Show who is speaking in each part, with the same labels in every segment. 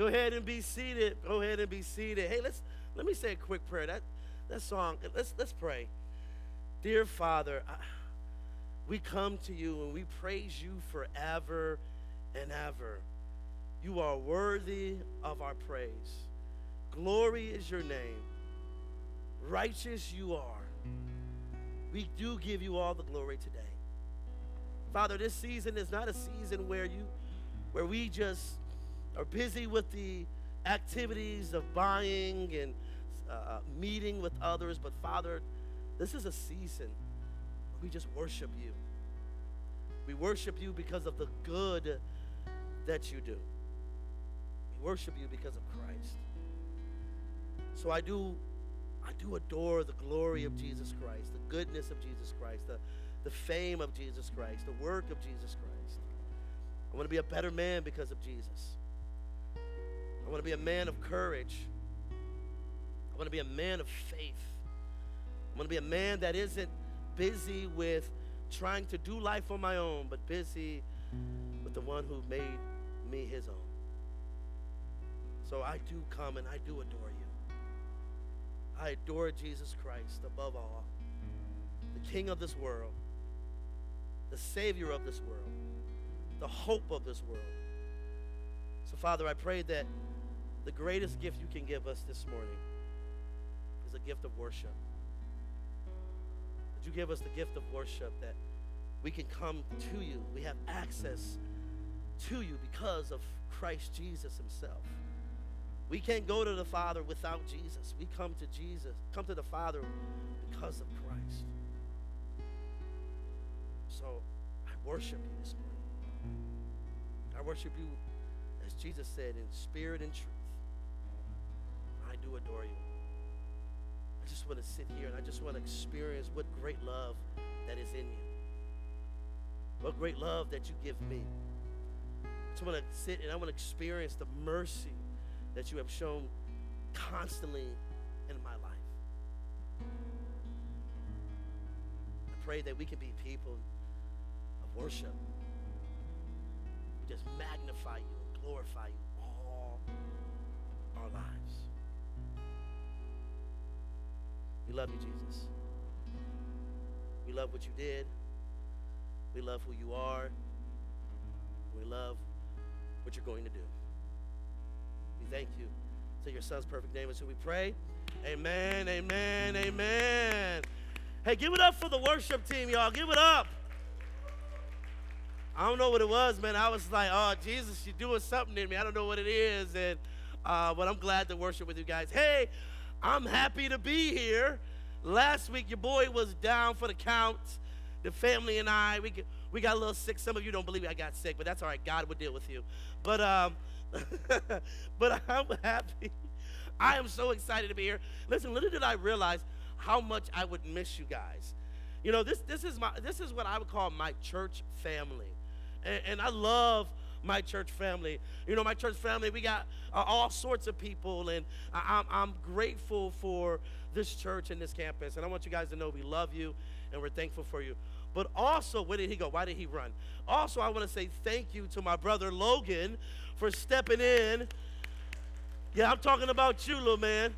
Speaker 1: Go ahead and be seated. Go ahead and be seated. Hey, let's let me say a quick prayer. That that song. Let's let's pray. Dear Father, I, we come to you and we praise you forever and ever. You are worthy of our praise. Glory is your name. Righteous you are. We do give you all the glory today. Father, this season is not a season where you where we just are busy with the activities of buying and uh, uh, meeting with others, but Father, this is a season we just worship you. We worship you because of the good that you do. We worship you because of Christ. So I do I do adore the glory of Jesus Christ, the goodness of Jesus Christ, the, the fame of Jesus Christ, the work of Jesus Christ. I want to be a better man because of Jesus. I want to be a man of courage. I want to be a man of faith. I want to be a man that isn't busy with trying to do life on my own, but busy with the one who made me his own. So I do come and I do adore you. I adore Jesus Christ above all, the King of this world, the Savior of this world, the hope of this world. So, Father, I pray that the greatest gift you can give us this morning is a gift of worship. Would you give us the gift of worship that we can come to you? We have access to you because of Christ Jesus himself. We can't go to the Father without Jesus. We come to Jesus, come to the Father because of Christ. So I worship you this morning. I worship you, as Jesus said, in spirit and truth. I do adore you. I just want to sit here and I just want to experience what great love that is in you. What great love that you give me. I just want to sit and I want to experience the mercy that you have shown constantly in my life. I pray that we can be people of worship. We just magnify you and glorify you all our lives. We love you, Jesus. We love what you did. We love who you are. We love what you're going to do. We thank you. To your son's perfect name is who we pray. Amen, amen, amen. Hey, give it up for the worship team, y'all. Give it up. I don't know what it was, man. I was like, oh, Jesus, you're doing something in me. I don't know what it is. And uh, but I'm glad to worship with you guys. Hey, I'm happy to be here. Last week, your boy was down for the count. The family and I, we, we got a little sick. Some of you don't believe I got sick, but that's all right. God will deal with you. But um, but I'm happy. I am so excited to be here. Listen, little did I realize how much I would miss you guys. You know, this this is my this is what I would call my church family, and, and I love my church family. You know, my church family, we got uh, all sorts of people, and I'm, I'm grateful for this church and this campus. And I want you guys to know we love you and we're thankful for you. But also, where did he go? Why did he run? Also, I want to say thank you to my brother Logan for stepping in. Yeah, I'm talking about you, little man.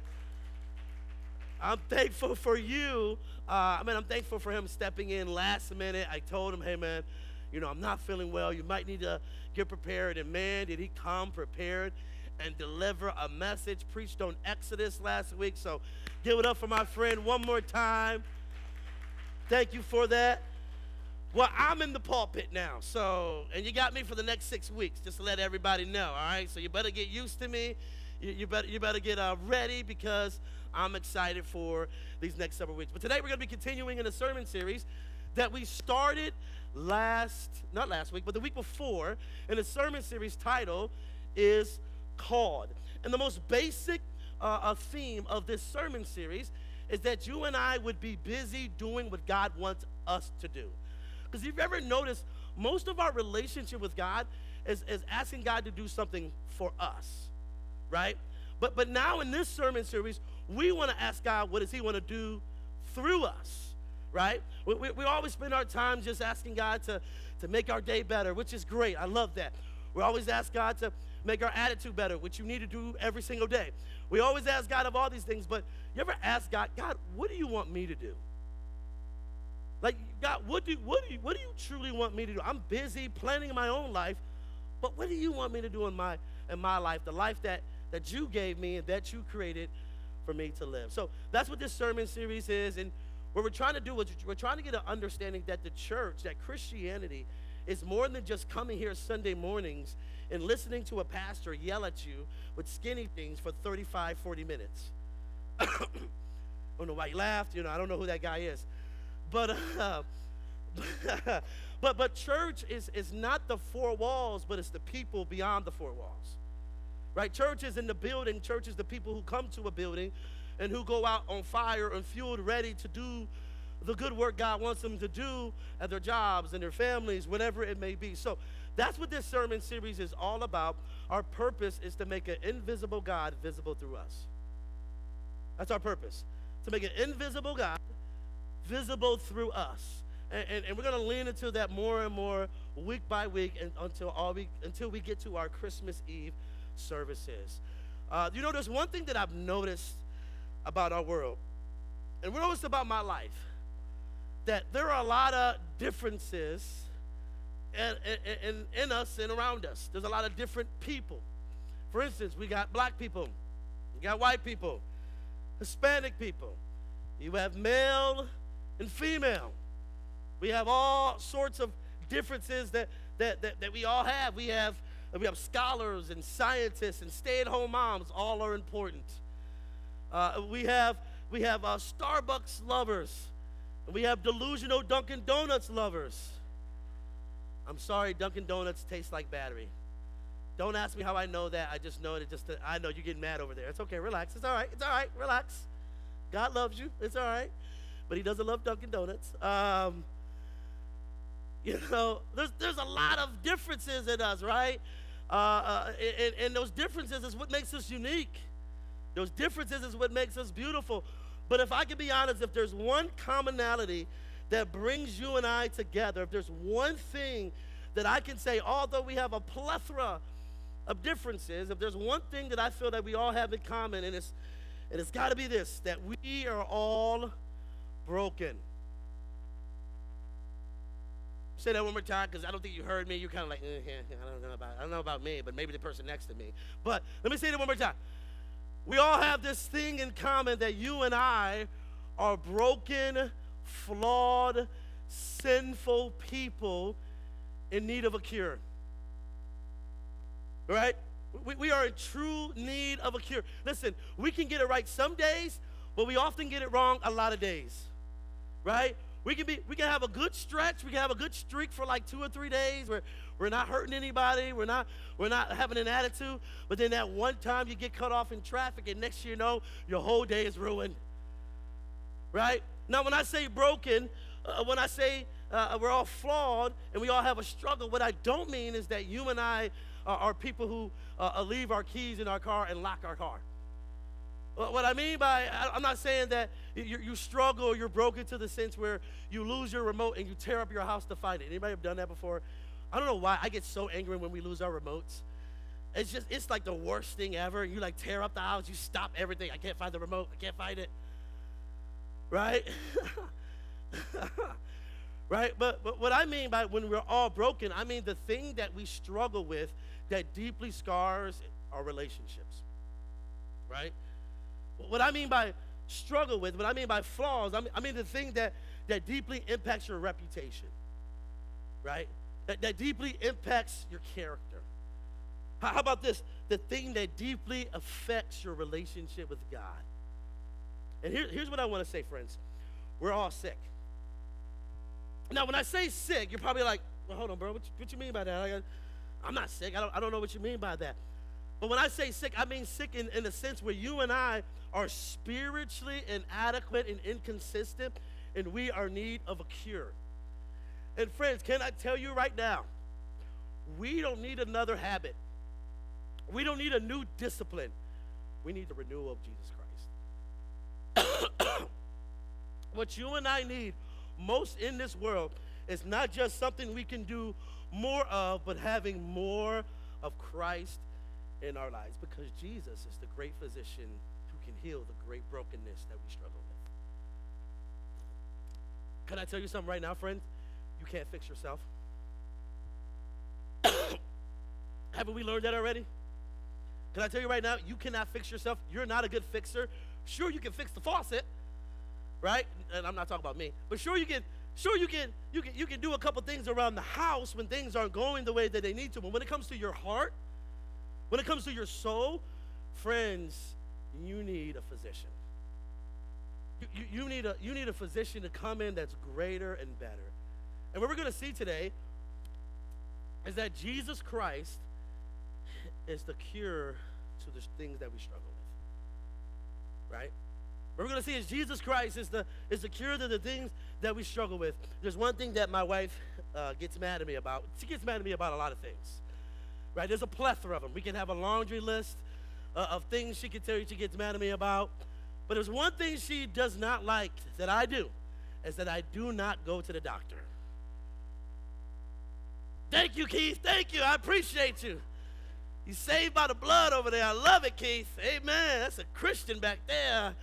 Speaker 1: I'm thankful for you. Uh, I mean, I'm thankful for him stepping in last minute. I told him, hey, man, you know, I'm not feeling well. You might need to get prepared. And man, did he come prepared and deliver a message preached on Exodus last week. So give it up for my friend one more time. Thank you for that. Well, I'm in the pulpit now, so, and you got me for the next six weeks, just to let everybody know, all right? So you better get used to me. You, you better, you better get uh, ready because I'm excited for these next several weeks. But today we're going to be continuing in a sermon series that we started last, not last week, but the week before, in a sermon series title is Called. And the most basic uh, uh, theme of this sermon series is that you and I would be busy doing what God wants us to do. Because if you've ever noticed, most of our relationship with God is, is asking God to do something for us, right? But, but now in this sermon series, we want to ask God, what does He want to do through us, right? We, we, we, always spend our time just asking God to, to make our day better, which is great. I love that. We always ask God to make our attitude better, which you need to do every single day. We always ask God of all these things, but you ever ask God, God, what do you want me to do? Like, God, what do, what, do you, what do you truly want me to do? I'm busy planning my own life, but what do you want me to do in my, in my life, the life that, that you gave me and that you created for me to live? So that's what this sermon series is. And what we're trying to do is we're trying to get an understanding that the church, that Christianity, is more than just coming here Sunday mornings and listening to a pastor yell at you with skinny things for 35, 40 minutes. I don't know why you laughed. You know, I don't know who that guy is. But, uh, but, but church is, is not the four walls, but it's the people beyond the four walls. Right? Church is in the building. Church is the people who come to a building and who go out on fire and fueled, ready to do the good work God wants them to do at their jobs and their families, whatever it may be. So that's what this sermon series is all about. Our purpose is to make an invisible God visible through us. That's our purpose. To make an invisible God visible through us. And, and, and we're going to lean into that more and more week by week and, until, all we, until we get to our Christmas Eve services. Uh, you know, there's one thing that I've noticed about our world, and we noticed about my life, that there are a lot of differences in, in, in us and around us. There's a lot of different people. For instance, we got black people, we got white people, Hispanic people. You have male and female. We have all sorts of differences that, that, that, that we all have. We have, we have scholars and scientists and stay-at-home moms. All are important. Uh, we have, we have uh, Starbucks lovers. We have delusional Dunkin' Donuts lovers. I'm sorry, Dunkin' Donuts tastes like battery. Don't ask me how I know that. I just know it. Just I know you're getting mad over there. It's okay. Relax. It's all right. It's all right. Relax. God loves you. It's all right but he doesn't love Dunkin' Donuts. Um, you know, there's, there's a lot of differences in us, right? Uh, uh, and, and those differences is what makes us unique. Those differences is what makes us beautiful. But if I can be honest, if there's one commonality that brings you and I together, if there's one thing that I can say, although we have a plethora of differences, if there's one thing that I feel that we all have in common, and it's, and it's got to be this that we are all broken. Say that one more time because I don't think you heard me. You're kind of like, eh, I don't know about I don't know about me, but maybe the person next to me. But let me say that one more time. We all have this thing in common that you and I are broken, flawed, sinful people in need of a cure. Right? We, we are in true need of a cure. Listen, we can get it right some days, but we often get it wrong a lot of days right? We can be we can have a good stretch, we can have a good streak for like two or three days where we're not hurting anybody, we're not we're not having an attitude, but then that one time you get cut off in traffic and next you know your whole day is ruined. Right? Now when I say broken, uh, when I say uh, we're all flawed and we all have a struggle, what I don't mean is that you and I are, are people who uh, leave our keys in our car and lock our car. What I mean by, I'm not saying that you, struggle you're broken to the sense where you lose your remote and you tear up your house to find it. Anybody have done that before? I don't know why. I get so angry when we lose our remotes. It's just, it's like the worst thing ever. You like tear up the house, you stop everything. I can't find the remote. I can't find it. Right? right? But, but what I mean by when we're all broken, I mean the thing that we struggle with that deeply scars our relationships. Right? What I mean by struggle with, what I mean by flaws, I mean, I mean the thing that, that deeply impacts your reputation, right? That, that deeply impacts your character. How, about this? The thing that deeply affects your relationship with God. And here, here's what I want to say, friends. We're all sick. Now, when I say sick, you're probably like, well, hold on, bro. What you, what you mean by that? I'm not sick. I don't, I don't know what you mean by that. But when I say sick, I mean sick in, in the sense where you and I are spiritually inadequate and inconsistent, and we are in need of a cure. And friends, can I tell you right now, we don't need another habit. We don't need a new discipline. We need the renewal of Jesus Christ. what you and I need most in this world is not just something we can do more of, but having more of Christ in our lives because Jesus is the great physician who can heal the great brokenness that we struggle with. Can I tell you something right now, friends? You can't fix yourself. Haven't we learned that already? Can I tell you right now, you cannot fix yourself. You're not a good fixer. Sure, you can fix the faucet, right? And I'm not talking about me, but sure you can. Sure, you can you can you can do a couple things around the house when things aren't going the way that they need to. But when it comes to your heart, when it comes to your soul, friends, you need a physician. You, you, you need a you need a physician to come in that's greater and better. And what we're going to see today is that Jesus Christ is the cure to the things that we struggle with. Right? What we're going to see is Jesus Christ is the, is the cure to the things that we struggle with. There's one thing that my wife uh, gets mad at me about. She gets mad at me about a lot of things. Right? There's a plethora of them. We can have a laundry list uh, of things she can tell you she gets mad at me about. But there's one thing she does not like that I do, is that I do not go to the doctor. Thank you, Keith. Thank you. I appreciate you. You saved by the blood over there. I love it, Keith. Amen. That's a Christian back there.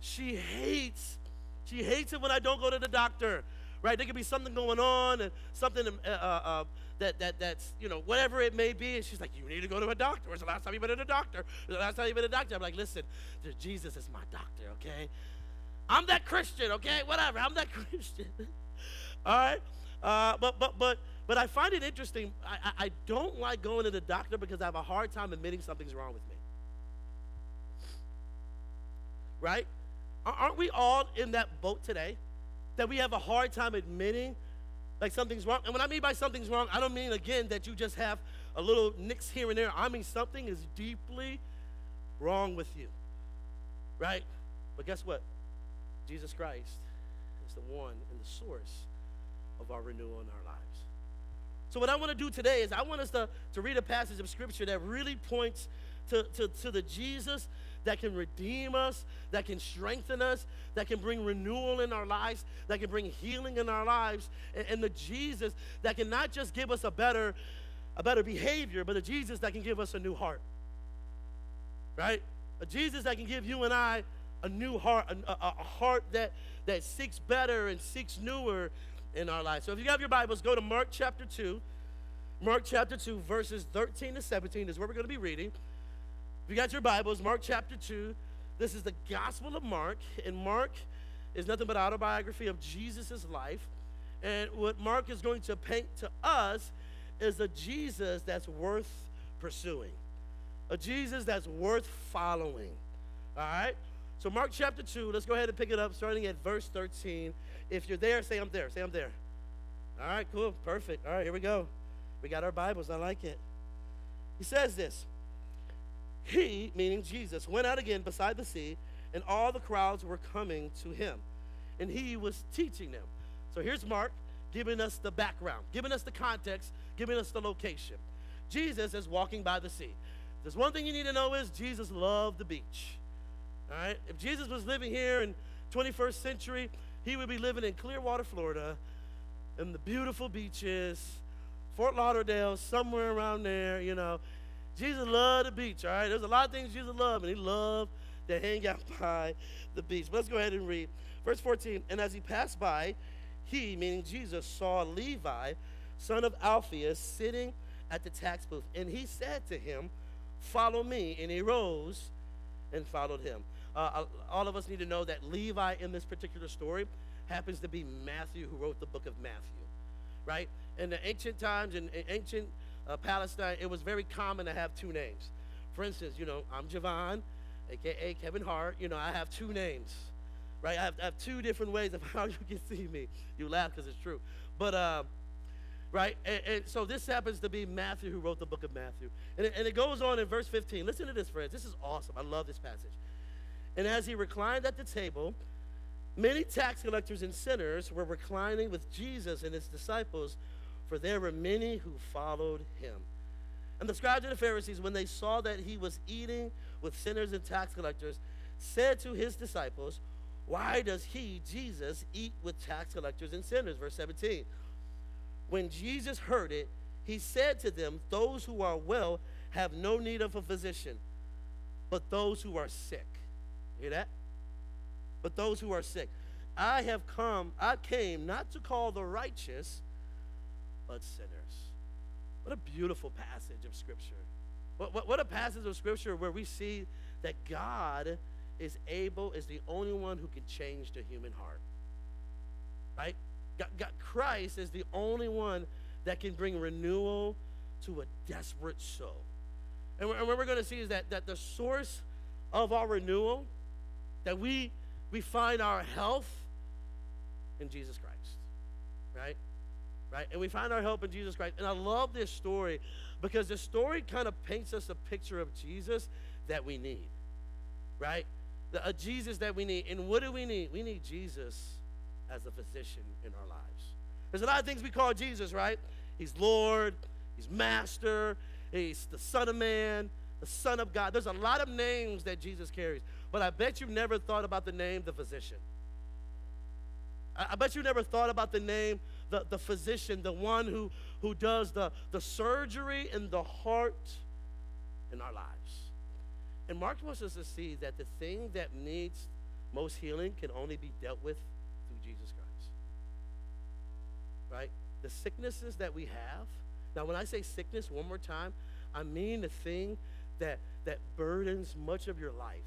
Speaker 1: She hates, she hates it when I don't go to the doctor. Right? There could be something going on and something uh, uh, uh, that, that that's, you know, whatever it may be. And she's like, you need to go to a doctor. When's the last time you've been to a doctor? the last time you've been to a doctor? I'm like, listen, Jesus is my doctor, okay? I'm that Christian, okay? Whatever. I'm that Christian. All right? Uh, but, but, but, but I find it interesting. I, I don't like going to the doctor because I have a hard time admitting something's wrong with me. Right? Aren't we all in that boat today? That we have a hard time admitting like something's wrong. And when I mean by something's wrong, I don't mean again that you just have a little nicks here and there. I mean something is deeply wrong with you. Right? But guess what? Jesus Christ is the one and the source of our renewal in our lives. So, what I want to do today is I want us to, to read a passage of scripture that really points to, to, to the Jesus that can redeem us, that can strengthen us, that can bring renewal in our lives, that can bring healing in our lives, and, and the Jesus that can not just give us a better, a better behavior, but a Jesus that can give us a new heart. Right? A Jesus that can give you and I a new heart, a, a, heart that, that seeks better and seeks newer in our lives. So if you have your Bibles, go to Mark chapter 2. Mark chapter 2, verses 13 to 17 is where we're going to be reading. You got your Bibles, Mark chapter 2, this is the Gospel of Mark, and Mark is nothing but autobiography of Jesus' life. And what Mark is going to paint to us is a Jesus that's worth pursuing, a Jesus that's worth following. All right? So, Mark chapter 2, let's go ahead and pick it up starting at verse 13. If you're there, say I'm there. Say I'm there. All right, cool. Perfect. All right, here we go. We got our Bibles. I like it. He says this He, meaning Jesus, went out again beside the sea, and all the crowds were coming to him, and he was teaching them. So here's Mark giving us the background, giving us the context, giving us the location. Jesus is walking by the sea. There's one thing you need to know is Jesus loved the beach. All right? If Jesus was living here in 21st century, he would be living in Clearwater, Florida, in the beautiful beaches, Fort Lauderdale, somewhere around there, you know. Jesus loved the beach, all right? There's a lot of things Jesus loved, and he loved to hang out by the beach. But let's go ahead and read. Verse 14, and as he passed by, he, meaning Jesus, saw Levi, son of Alphaeus, sitting at the tax booth. And he said to him, Follow me. And he rose and followed him. Uh, all of us need to know that Levi in this particular story happens to be Matthew, who wrote the book of Matthew, right? In the ancient times, in, in ancient uh, Palestine, it was very common to have two names. For instance, you know, I'm JoVon, aka Kevin Hart. You know, I have two names, right? I have, I have two different ways of how you can see me. You laugh because it's true, but. Uh, right? And, and, so this happens to be Matthew who wrote the book of Matthew. And it, and it goes on in verse 15. Listen to this, friends. This is awesome. I love this passage. And as he reclined at the table, many tax collectors and sinners were reclining with Jesus and his disciples, for there were many who followed him. And the scribes and the Pharisees, when they saw that he was eating with sinners and tax collectors, said to his disciples, Why does he, Jesus, eat with tax collectors and sinners? Verse 17. When Jesus heard it, he said to them, Those who are well have no need of a physician, but those who are sick. Hear that? But those who are sick. I have come, I came not to call the righteous, but sinners. What a beautiful passage of Scripture. What, what, what a passage of Scripture where we see that God is able, is the only one who can change the human heart. Right? God, God, Christ is the only one that can bring renewal to a desperate soul. And, and what we're going to see is that, that the source of our renewal, that we, we find our health in Jesus Christ. Right? Right? And we find our help in Jesus Christ. And I love this story because the story kind of paints us a picture of Jesus that we need. Right? The, a Jesus that we need. And what do we need? We need Jesus as a physician in our lives. There's a lot of things we call Jesus, right? He's Lord, He's Master, He's the Son of Man, the Son of God. There's a lot of names that Jesus carries, but I bet you've never thought about the name the physician. I, bet you never thought about the name the, the physician, the one who, who does the, the surgery in the heart in our lives. And Mark wants us to see that the thing that needs most healing can only be dealt with through Jesus Christ. Right? The sicknesses that we have. Now, when I say sickness, one more time, I mean the thing that, that burdens much of your life.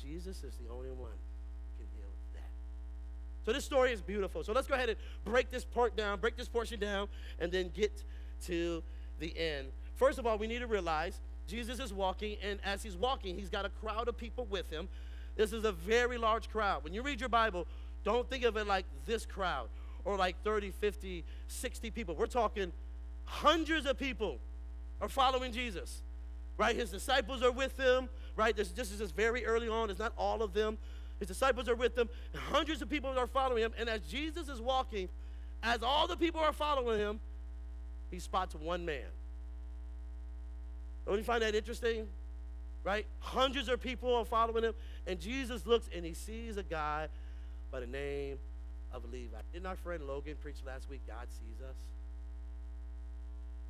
Speaker 1: Jesus is the only one who can heal that. So this story is beautiful. So let's go ahead and break this part down, break this portion down, and then get to the end. First of all, we need to realize Jesus is walking, and as he's walking, he's got a crowd of people with him. This is a very large crowd. When you read your Bible, don't think of it like this crowd or like 30, 50, 60 people. We're talking hundreds of people are following Jesus, right? His disciples are with him, right? This, this is just very early on. It's not all of them. His disciples are with him. Hundreds of people are following him. And as Jesus is walking, as all the people are following him, he spots one man. Don't you find that interesting? Right? Hundreds of people are following him. And Jesus looks and he sees a guy by the name of Levi. Didn't our friend Logan preach last week? God sees us.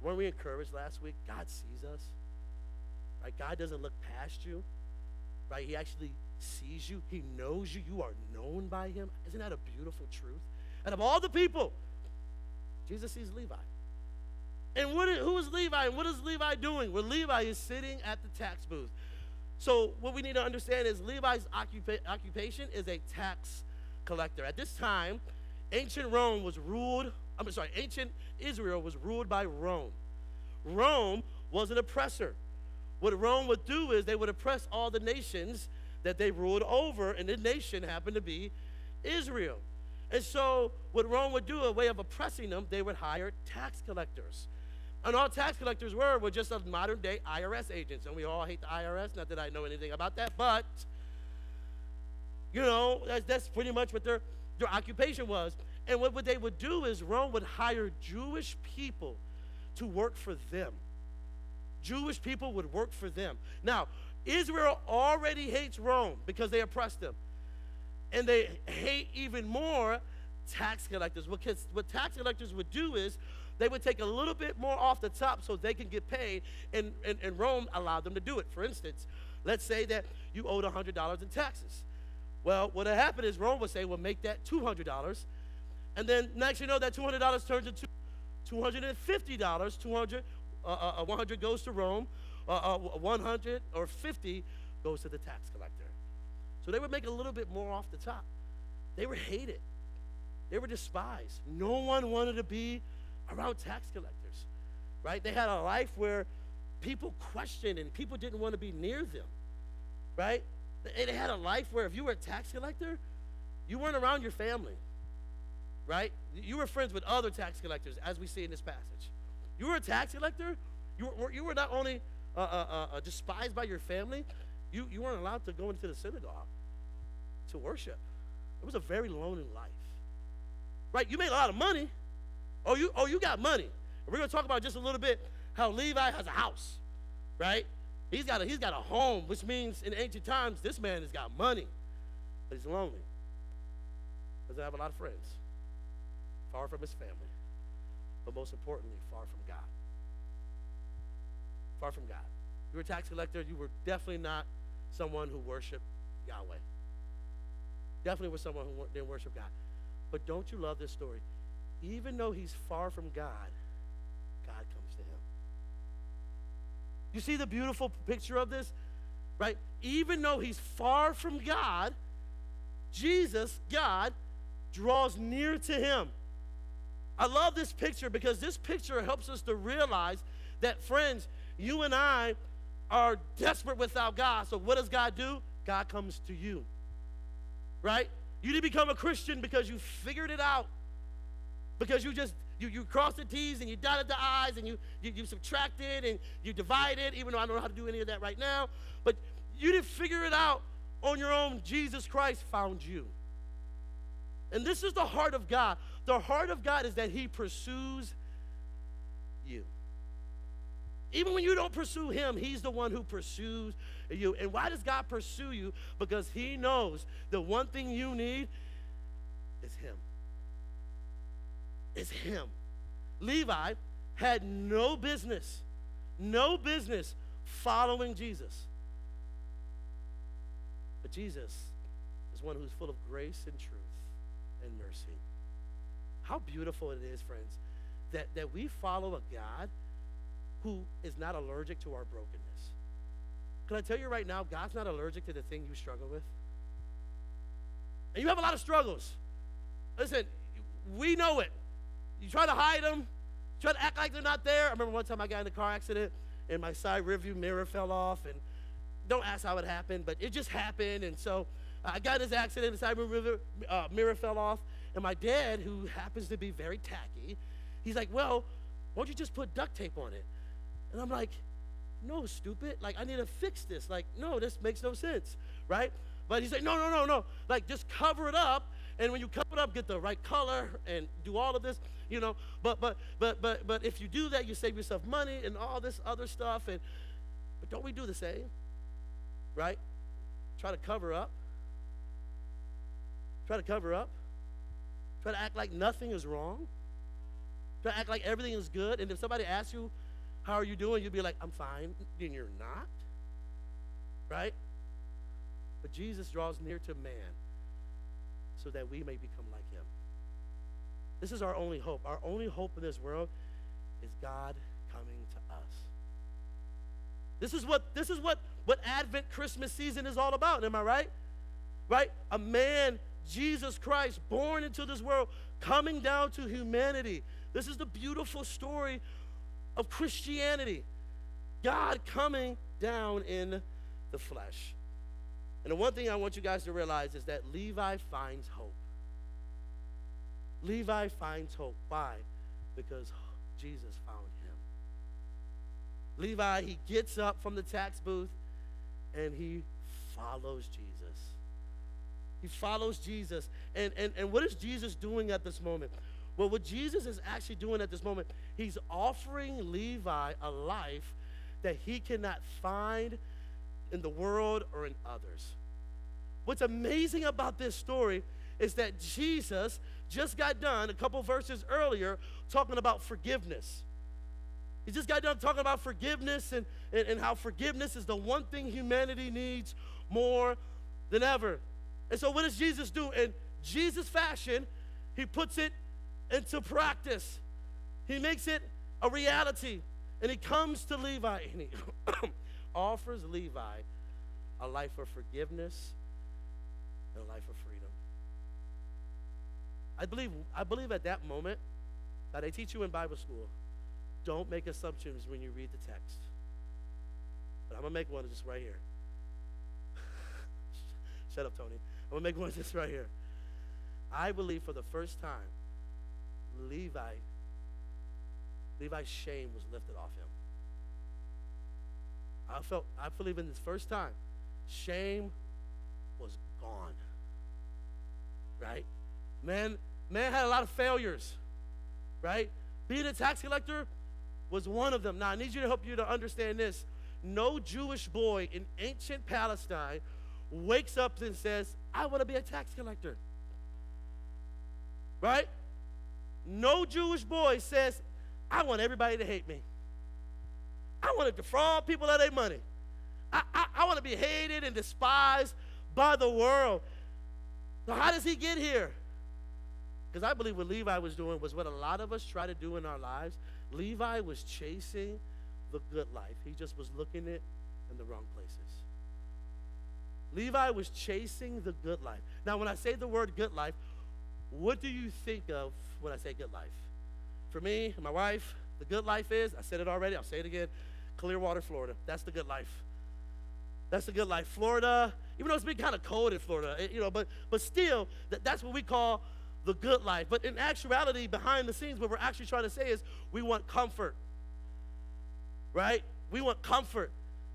Speaker 1: Weren't we encouraged last week? God sees us. Right? God doesn't look past you. Right? He actually sees you. He knows you. You are known by him. Isn't that a beautiful truth? And of all the people, Jesus sees Levi. And what is, who is Levi? And what is Levi doing? Well, Levi is sitting at the tax booth. So what we need to understand is Levi's occupa- occupation is a tax collector. At this time, ancient Rome was ruled, I'm sorry, ancient Israel was ruled by Rome. Rome was an oppressor. What Rome would do is they would oppress all the nations that they ruled over, and the nation happened to be Israel. And so, what Rome would do, a way of oppressing them, they would hire tax collectors. And all tax collectors were were just modern day IRS agents. And we all hate the IRS. Not that I know anything about that, but you know, that's, that's pretty much what their, their occupation was. And what, what they would do is Rome would hire Jewish people to work for them. Jewish people would work for them. Now, Israel already hates Rome because they oppressed them. And they hate even more tax collectors. Because what tax collectors would do is they would take a little bit more off the top so they can get paid, and, and, and Rome allowed them to do it. For instance, let's say that you owed $100 in taxes. Well, what would happen is Rome would say, well, make that $200. And then next you know, that $200 turns into $250. 200, uh, uh, 100 goes to Rome, uh, uh 100 or 50 goes to the tax collector. So they would make a little bit more off the top. They were hated. They were despised. No one wanted to be around tax collectors, right? They had a life where people questioned and people didn't want to be near them, right? They had a life where if you were a tax collector, you weren't around your family, right? You were friends with other tax collectors, as we see in this passage. You were a tax collector, you were, you were not only uh, uh, uh, despised by your family, you, you weren't allowed to go into the synagogue to worship. It was a very lonely life, right? You made a lot of money, Oh, you, oh, you got money. And we're going to talk about just a little bit how Levi has a house, right? He's got a, he's got a home, which means in ancient times, this man has got money, but he's lonely. Doesn't have a lot of friends, far from his family, but most importantly, far from God. Far from God. You were a tax collector, you were definitely not someone who worshiped Yahweh. Definitely was someone who didn't worship God. But don't you love this story? Even though he's far from God, God comes to him. You see the beautiful picture of this? Right? Even though he's far from God, Jesus, God, draws near to him. I love this picture because this picture helps us to realize that, friends, you and I are desperate without God. So, what does God do? God comes to you. Right? You didn't become a Christian because you figured it out. Because you just you, you crossed the T's and you dotted the I's and you, you, you subtracted and you divided, even though I don't know how to do any of that right now. But you didn't figure it out on your own. Jesus Christ found you. And this is the heart of God. The heart of God is that He pursues you. Even when you don't pursue Him, He's the one who pursues you. And why does God pursue you? Because He knows the one thing you need is Him. It's Him. Levi had no business, no business following Jesus. But Jesus is one who's full of grace and truth and mercy. How beautiful it is, friends, that, that we follow a God who is not allergic to our brokenness. Can I tell you right now, God's not allergic to the thing you struggle with? And you have a lot of struggles. Listen, we know it. You try to hide them, try to act like they're not there. I remember one time I got in a car accident and my side rearview mirror fell off. And don't ask how it happened, but it just happened. And so I got in this accident, the side rearview uh, mirror fell off. And my dad, who happens to be very tacky, he's like, Well, why don't you just put duct tape on it? And I'm like, no, stupid. Like, I need to fix this. Like, no, this makes no sense, right? But he's like, no, no, no, no. Like, just cover it up. And when you cover it up, get the right color and do all of this, you know. But, but, but, but, but if you do that, you save yourself money and all this other stuff. And, but don't we do the same, right? Try to cover up. Try to cover up. Try to act like nothing is wrong. Try to act like everything is good. And if somebody asks you, how are you doing? You'll be like, I'm fine. And you're not. Right? But Jesus draws near to man so that we may become like him. This is our only hope. Our only hope in this world is God coming to us. This is what this is what what Advent Christmas season is all about. Am I right? Right? A man, Jesus Christ, born into this world, coming down to humanity. This is the beautiful story of Christianity. God coming down in the flesh. And the one thing I want you guys to realize is that Levi finds hope. Levi finds hope. Why? Because Jesus found him. Levi, he gets up from the tax booth and he follows Jesus. He follows Jesus. And, and, and what is Jesus doing at this moment? Well, what Jesus is actually doing at this moment, he's offering Levi a life that he cannot find in the world or in others. What's amazing about this story is that Jesus just got done a couple verses earlier talking about forgiveness. He just got done talking about forgiveness and, and, and how forgiveness is the one thing humanity needs more than ever. And so, what does Jesus do? In Jesus' fashion, he puts it into practice. He makes it a reality. And he comes to Levi and he offers Levi a life of forgiveness and a life of freedom. I believe, I believe at that moment that I teach you in Bible school, don't make assumptions when you read the text. But I'm going to make one just right here. Shut up, Tony. I'm going to make one just right here. I believe for the first time Levi, Levi's shame was lifted off him. I felt, I believe in this first time, shame was gone. Right? Man, man had a lot of failures. Right? Being a tax collector was one of them. Now I need you to help you to understand this. No Jewish boy in ancient Palestine wakes up and says, I want to be a tax collector. Right? No Jewish boy says, I want everybody to hate me. I want to defraud people of their money. I, I, I want to be hated and despised by the world. So, how does he get here? Because I believe what Levi was doing was what a lot of us try to do in our lives. Levi was chasing the good life, he just was looking it in the wrong places. Levi was chasing the good life. Now, when I say the word good life, what do you think of when I say good life? For me and my wife, the good life is, I said it already, I'll say it again, Clearwater, Florida. That's the good life. That's the good life. Florida, even though it's been kind of cold in Florida, you know, but but still, that, that's what we call the good life. But in actuality, behind the scenes, what we're actually trying to say is we want comfort. Right? We want comfort.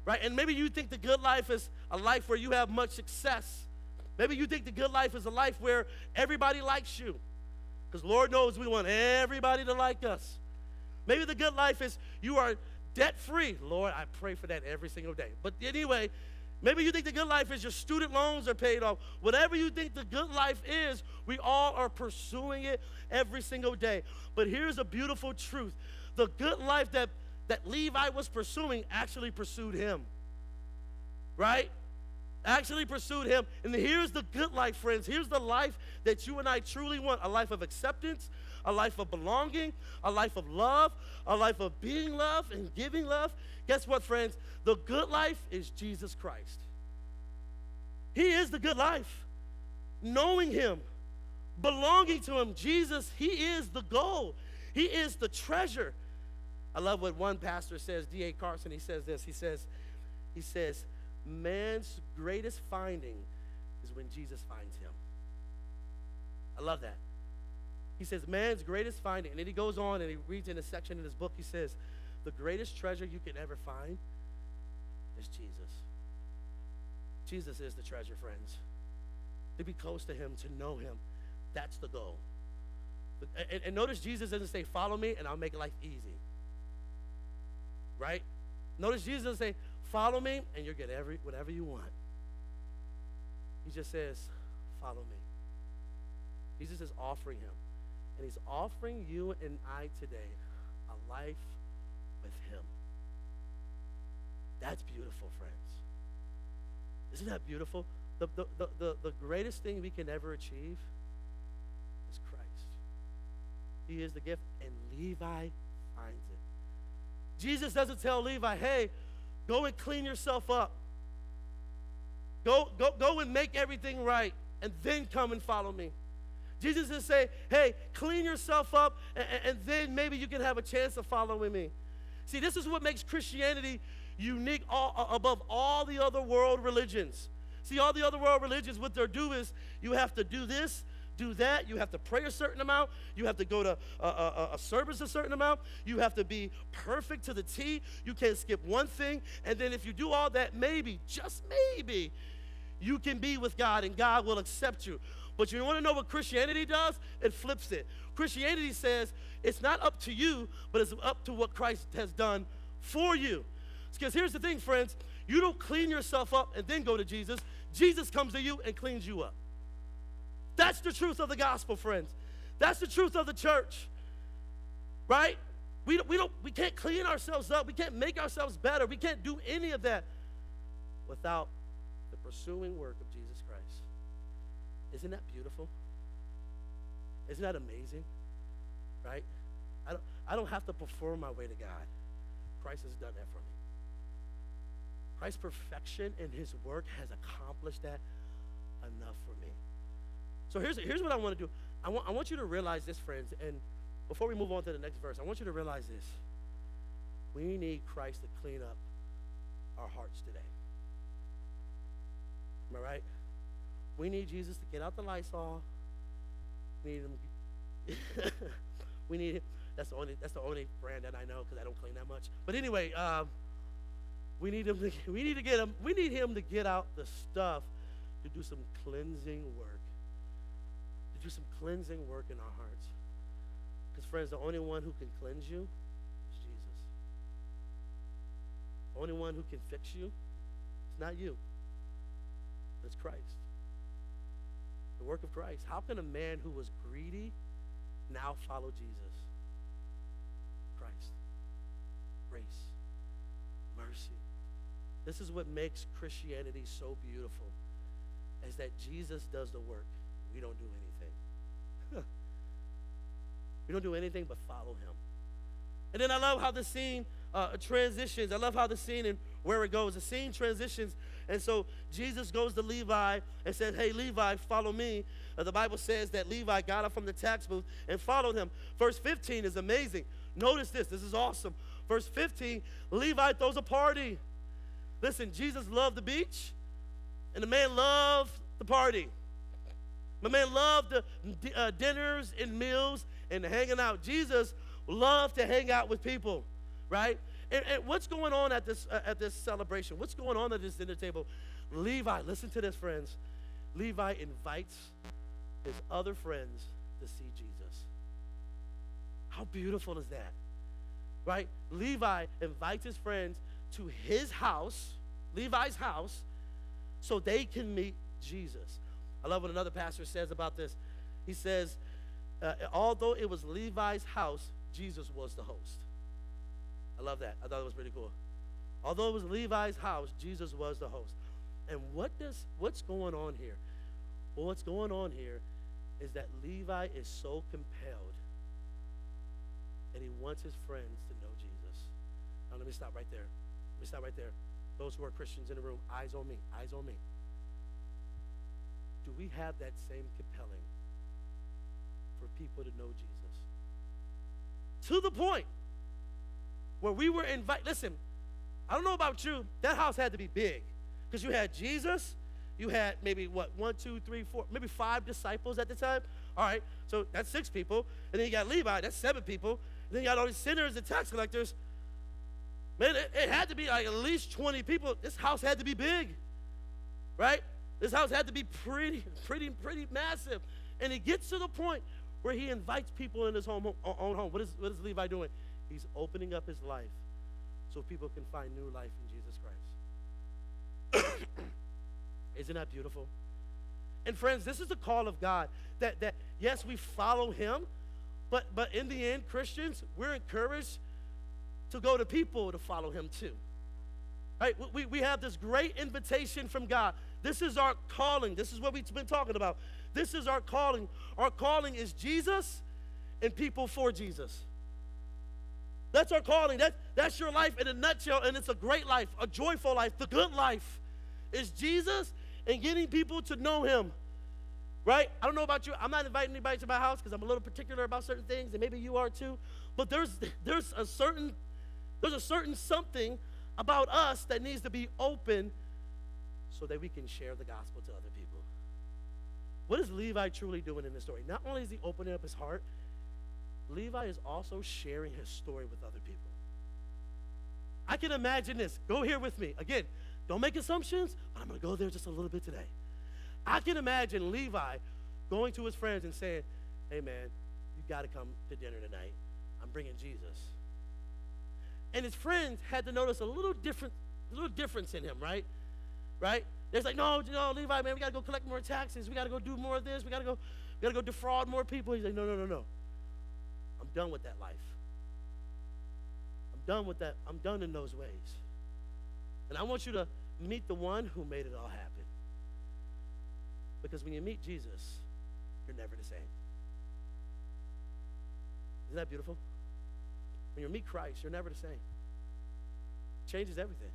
Speaker 1: Right? And maybe you think the good life is a life where you have much success. Maybe you think the good life is a life where everybody likes you. Because Lord knows we want everybody to like us. Maybe the good life is you are debt free. Lord, I pray for that every single day. But anyway, maybe you think the good life is your student loans are paid off. Whatever you think the good life is, we all are pursuing it every single day. But here's a beautiful truth the good life that, that Levi was pursuing actually pursued him. Right? Actually pursued him. And here's the good life, friends. Here's the life that you and I truly want a life of acceptance, a life of belonging, a life of love, a life of being loved and giving love. Guess what, friends? The good life is Jesus Christ. He is the good life. Knowing Him, belonging to Him, Jesus, He is the goal, He is the treasure. I love what one pastor says, D.A. Carson, he says this. He says, he says, man's greatest finding is when Jesus finds him. I love that. He says, man's greatest finding. And then he goes on and he reads in a section in his book, he says, the greatest treasure you can ever find is Jesus. Jesus is the treasure, friends. To be close to him, to know him, that's the goal. And, and notice Jesus doesn't say, follow me and I'll make life easy. Right? Notice Jesus doesn't say, follow me and you'll get every whatever you want. He just says, follow me. Jesus is offering him. And he's offering you and I today a life with him. That's beautiful, friends. Isn't that beautiful? The, the, the, the, the greatest thing we can ever achieve is Christ. He is the gift, and Levi finds it. Jesus doesn't tell Levi, hey, go and clean yourself up. Go, go, go and make everything right, and then come and follow me. Jesus is saying, hey, clean yourself up, and, and then maybe you can have a chance of following me. See, this is what makes Christianity unique all, above all the other world religions. See, all the other world religions, what they do is you have to do this, do that. You have to pray a certain amount. You have to go to a, a, a, service a certain amount. You have to be perfect to the T. You can't skip one thing. And then if you do all that, maybe, just maybe, you can be with God and God will accept you. But you want to know what Christianity does? It flips it. Christianity says it's not up to you, but it's up to what Christ has done for you. Because here's the thing, friends you don't clean yourself up and then go to Jesus. Jesus comes to you and cleans you up. That's the truth of the gospel, friends. That's the truth of the church. Right? We, we, don't, we can't clean ourselves up. We can't make ourselves better. We can't do any of that without the pursuing work of Jesus Christ. Isn't that beautiful? Isn't that amazing? Right? I don't, I don't have to perform my way to God. Christ has done that for me. Christ's perfection in his work has accomplished that enough for me. So here's, here's what I want to do. I want, I want you to realize this, friends, and before we move on to the next verse, I want you to realize this. We need Christ to clean up our hearts today. Am I right? We need Jesus to get out the Lysol. We need him. we need him. That's the only. That's the only brand that I know because I don't clean that much. But anyway, um, we need him. To, we need to get him. We need him to get out the stuff to do some cleansing work. Do some cleansing work in our hearts. Because friends, the only one who can cleanse you is Jesus. The only one who can fix you. It's not you. It's Christ the work of Christ. How can a man who was greedy now follow Jesus? Christ. Grace. mercy. This is what makes Christianity so beautiful, is that Jesus does the work. We don't do anything. We don't do anything but follow him. And then I love how the scene uh, transitions. I love how the scene and where it goes. The scene transitions. And so Jesus goes to Levi and says, Hey, Levi, follow me. Uh, the Bible says that Levi got up from the tax booth and followed him. Verse 15 is amazing. Notice this. This is awesome. Verse 15 Levi throws a party. Listen, Jesus loved the beach, and the man loved the party. My man loved the uh, dinners and meals and hanging out. Jesus loved to hang out with people, right? And, and what's going on at this uh, at this celebration? What's going on at this dinner table? Levi, listen to this, friends. Levi invites his other friends to see Jesus. How beautiful is that? Right? Levi invites his friends to his house, Levi's house, so they can meet Jesus. I love what another pastor says about this. He says, uh, although it was Levi's house, Jesus was the host. I love that. I thought it was pretty cool. Although it was Levi's house, Jesus was the host. And what does what's going on here? Well, what's going on here is that Levi is so compelled and he wants his friends to know Jesus. Now let me stop right there. Let me stop right there. Those who are Christians in the room, eyes on me, eyes on me. Do we have that same compelling for people to know Jesus? To the point where we were invited. Listen, I don't know about you, that house had to be big because you had Jesus, you had maybe what, one, two, three, four, maybe five disciples at the time. All right, so that's six people. And then you got Levi, that's seven people. And then you got all these sinners and tax collectors. Man, it, it had to be like at least 20 people. This house had to be big, right? This house had to be pretty, pretty, pretty massive. And it gets to the point where he invites people in his home, own home. What is, what is Levi doing? He's opening up his life so people can find new life in Jesus Christ. Isn't that beautiful? And friends, this is the call of God that, that yes, we follow him, but, but in the end, Christians, we're encouraged to go to people to follow him too. Right? We, we have this great invitation from God. This is our calling. This is what we've been talking about. This is our calling. Our calling is Jesus and people for Jesus. That's our calling. That, that's your life in a nutshell, and it's a great life, a joyful life, the good life. Is Jesus and getting people to know him. Right? I don't know about you. I'm not inviting anybody to my house because I'm a little particular about certain things, and maybe you are too. But there's there's a certain there's a certain something about us that needs to be open so that we can share the gospel to other people. What is Levi truly doing in this story? Not only is he opening up his heart, Levi is also sharing his story with other people. I can imagine this. Go here with me. Again, don't make assumptions, but I'm going to go there just a little bit today. I can imagine Levi going to his friends and saying, Hey, man, you got to come to dinner tonight. I'm bringing Jesus. And his friends had to notice a little different, a little difference in him, right? Right? They're like, no, no, Levi, man, we got to go collect more taxes. We got to go do more of this. We got to go, we got to go defraud more people. He's like, no, no, no, no. I'm done with that life. I'm done with that. I'm done in those ways. And I want you to meet the one who made it all happen. Because when you meet Jesus, you're never the same. Isn't that beautiful? When you meet Christ, you're never the same. Changes everything.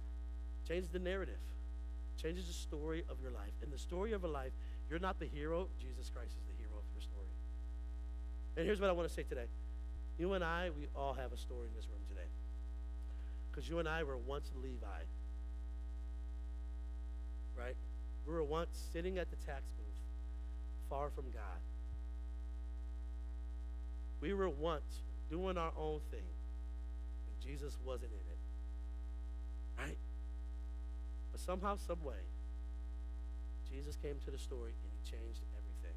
Speaker 1: Changes the narrative. Changes the story of your life. In the story of a life, you're not the hero. Jesus Christ is the hero of your story. And here's what I want to say today. You and I, we all have a story in this room today. Because you and I were once Levi right? We were once sitting at the tax booth, far from God. We were once doing our own thing, and Jesus wasn't in it, right? But somehow, some way, Jesus came to the story and he changed everything.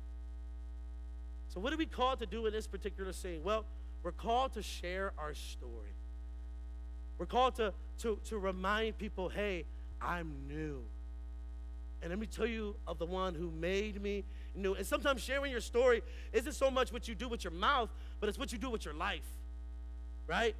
Speaker 1: So, what are we called to do in this particular scene? Well, we're called to share our story. We're called to, to, to remind people hey, I'm new. And let me tell you of the one who made me new. And sometimes sharing your story isn't so much what you do with your mouth, but it's what you do with your life, right?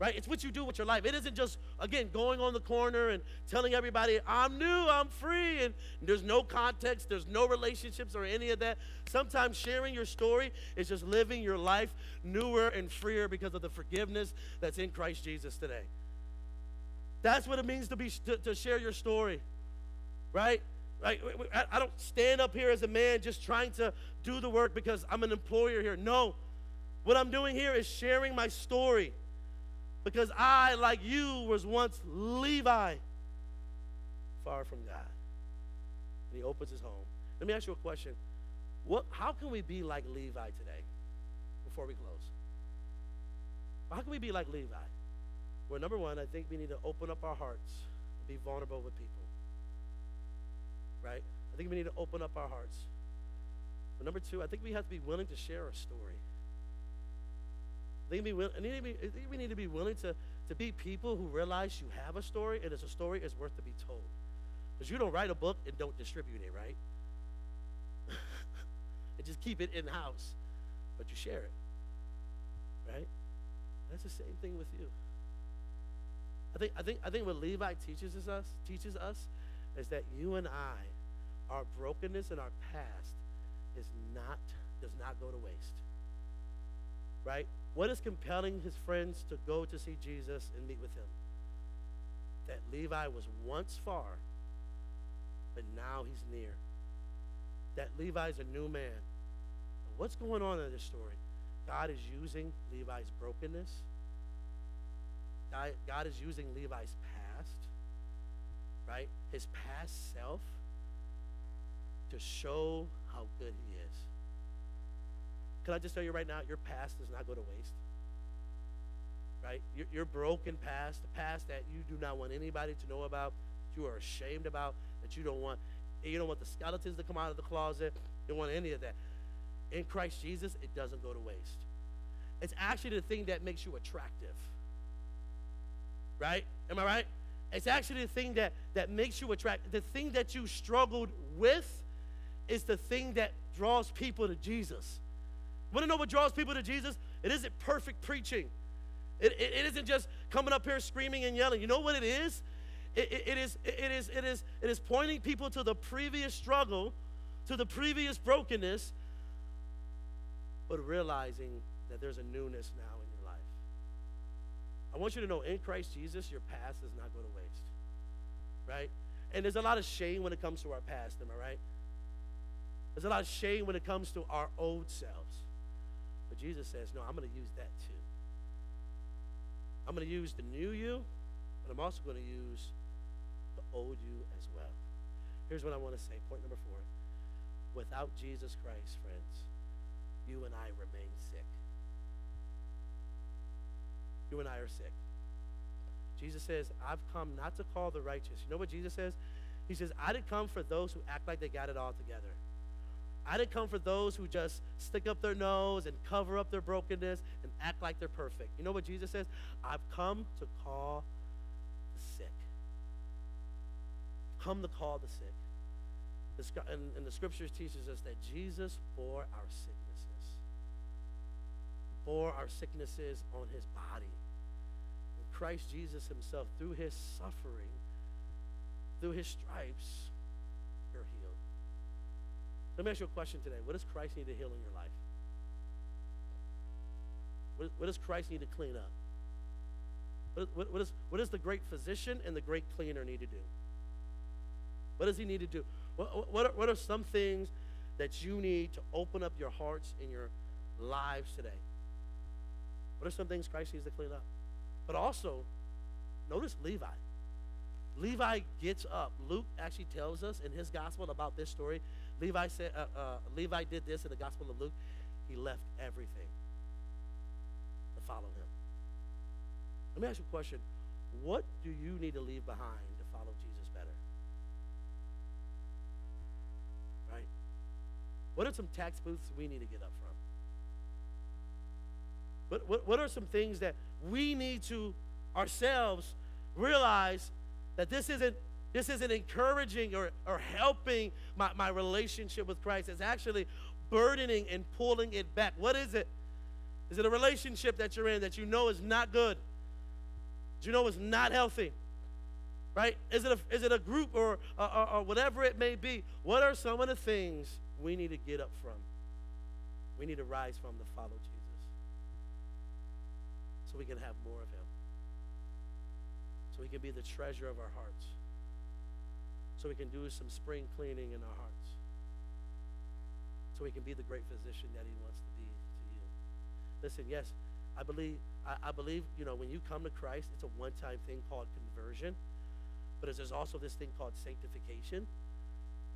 Speaker 1: Right? It's what you do with your life. It isn't just, again, going on the corner and telling everybody, I'm new, I'm free, and there's no context, there's no relationships or any of that. Sometimes sharing your story is just living your life newer and freer because of the forgiveness that's in Christ Jesus today. That's what it means to be to, to share your story, right? Like, I don't stand up here as a man just trying to do the work because I'm an employer here. No. What I'm doing here is sharing my story because I, like you, was once Levi, far from God. And he opens his home. Let me ask you a question. What, how can we be like Levi today before we close? How can we be like Levi? Well, number one, I think we need to open up our hearts and be vulnerable with people. Right? I think we need to open up our hearts. But number two, I think we have to be willing to share our story. Need to be, we need to be willing to, to be people who realize you have a story and it's a story is worth to be told. Because you don't write a book and don't distribute it, right? and just keep it in house, but you share it, right? That's the same thing with you. I think, I think, I think what Levi teaches us, teaches us is that you and I, our brokenness and our past is not, does not go to waste. Right? What is compelling his friends to go to see Jesus and meet with him? That Levi was once far, but now he's near. That Levi's a new man. what's going on in this story? God is using Levi's brokenness. God, is using Levi's past, right? His past self to show how good he is. Can I just tell you right now, your past does not go to waste. Right? Your, your broken past, the past that you do not want anybody to know about, that you are ashamed about, that you don't want, you don't want the skeletons to come out of the closet, you don't want any of that. In Christ Jesus, it doesn't go to waste. It's actually the thing that makes you attractive. Right? Am I right? It's actually the thing that, that makes you attractive. The thing that you struggled with is the thing that draws people to Jesus. Want to know what draws people to Jesus? It isn't perfect preaching. It, it, it isn't just coming up here screaming and yelling. You know what it is? It, it, it, is, it, is, it, is, it is pointing people to the previous struggle, to the previous brokenness, but realizing that there's a newness now in your life. I want you to know in Christ Jesus, your past is not going to waste. Right? And there's a lot of shame when it comes to our past, am I right? There's a lot of shame when it comes to our old selves. Jesus says, no, I'm going to use that too. I'm going to use the new you, but I'm also going to use the old you as well. Here's what I want to say. Point number four. Without Jesus Christ, friends, you and I remain sick. You and I are sick. Jesus says, I've come not to call the righteous. You know what Jesus says? He says, I didn't come for those who act like they got it all together. I didn't come for those who just stick up their nose and cover up their brokenness and act like they're perfect. You know what Jesus says? I've come to call the sick. Come to call the sick. And, and the scriptures teaches us that Jesus bore our sicknesses. Bore our sicknesses on his body. And Christ Jesus himself, through his suffering, through his stripes, let me ask you a question today. What does Christ need to heal in your life? What, what does Christ need to clean up? What, what, is, what does the great physician and the great cleaner need to do? What does he need to do? What, what, are, what are some things that you need to open up your hearts and your lives today? What are some things Christ needs to clean up? But also, notice Levi. Levi gets up. Luke actually tells us in his gospel about this story Levi said, uh, uh, Levi did this in the Gospel of Luke. He left everything to follow him. Let me ask you a question. What do you need to leave behind to follow Jesus better? Right? What are some tax booths we need to get up from? What, what, what are some things that we need to ourselves realize that this isn't this isn't encouraging or, or helping my, my relationship with Christ. It's actually burdening and pulling it back. What is it? Is it a relationship that you're in that you know is not good? Do you know it's not healthy? Right? Is it a, is it a group or, or, or whatever it may be? What are some of the things we need to get up from? We need to rise from to follow Jesus so we can have more of him. So we can be the treasure of our hearts. So we can do some spring cleaning in our hearts. So we can be the great physician that he wants to be to you. Listen, yes, I believe I, I believe, you know, when you come to Christ, it's a one-time thing called conversion. But there's also this thing called sanctification,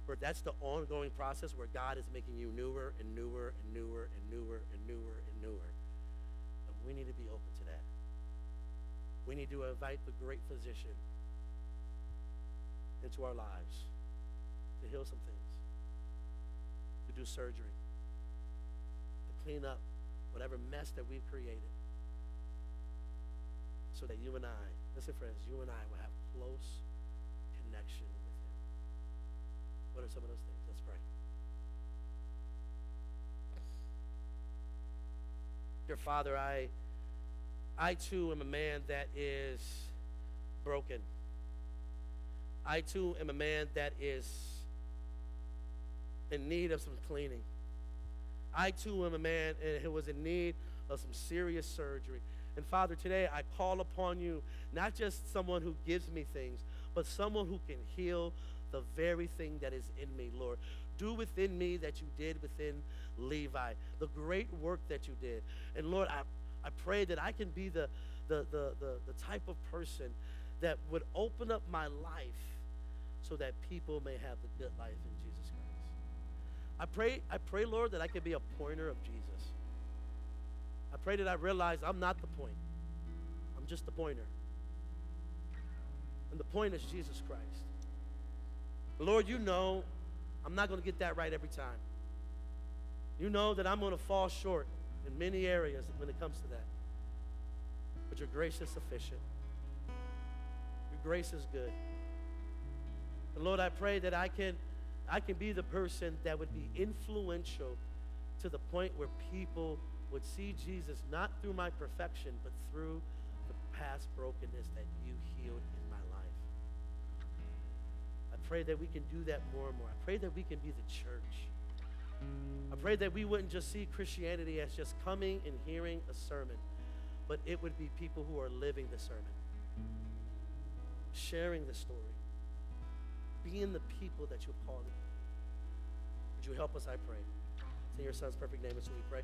Speaker 1: where that's the ongoing process where God is making you newer and newer and newer and newer and newer and newer. And we need to be open to that. We need to invite the great physician into our lives to heal some things, to do surgery, to clean up whatever mess that we've created so that you and I, listen, friends, you and I will have close connection with Him. What are some of those things? Let's pray. Dear Father, I, I too am a man that is broken. I too am a man that is in need of some cleaning. I too am a man eh, who was in need of some serious surgery. And Father, today I call upon you, not just someone who gives me things, but someone who can heal the very thing that is in me, Lord. Do within me that you did within Levi, the great work that you did. And Lord, I, I pray that I can be the, the, the, the, the type of person that would open up my life so that people may have the good life in Jesus Christ. I pray, I pray, Lord, that I can be a pointer of Jesus. I pray that I realize I'm not the point. I'm just the pointer. And the point is Jesus Christ. Lord, you know I'm not going to get that right every time. You know that I'm going to fall short in many areas when it comes to that. But your grace is sufficient. Your grace is good. Lord, I pray that I can I can be the person that would be influential to the point where people would see Jesus not through my perfection, but through the past brokenness that you healed in my life. I pray that we can do that more and more. I pray that we can be the church. I pray that we wouldn't just see Christianity as just coming and hearing a sermon, but it would be people who are living the sermon, sharing the story, being the people that you've called. Would you help us, I pray? It's in your son's perfect name, as we pray.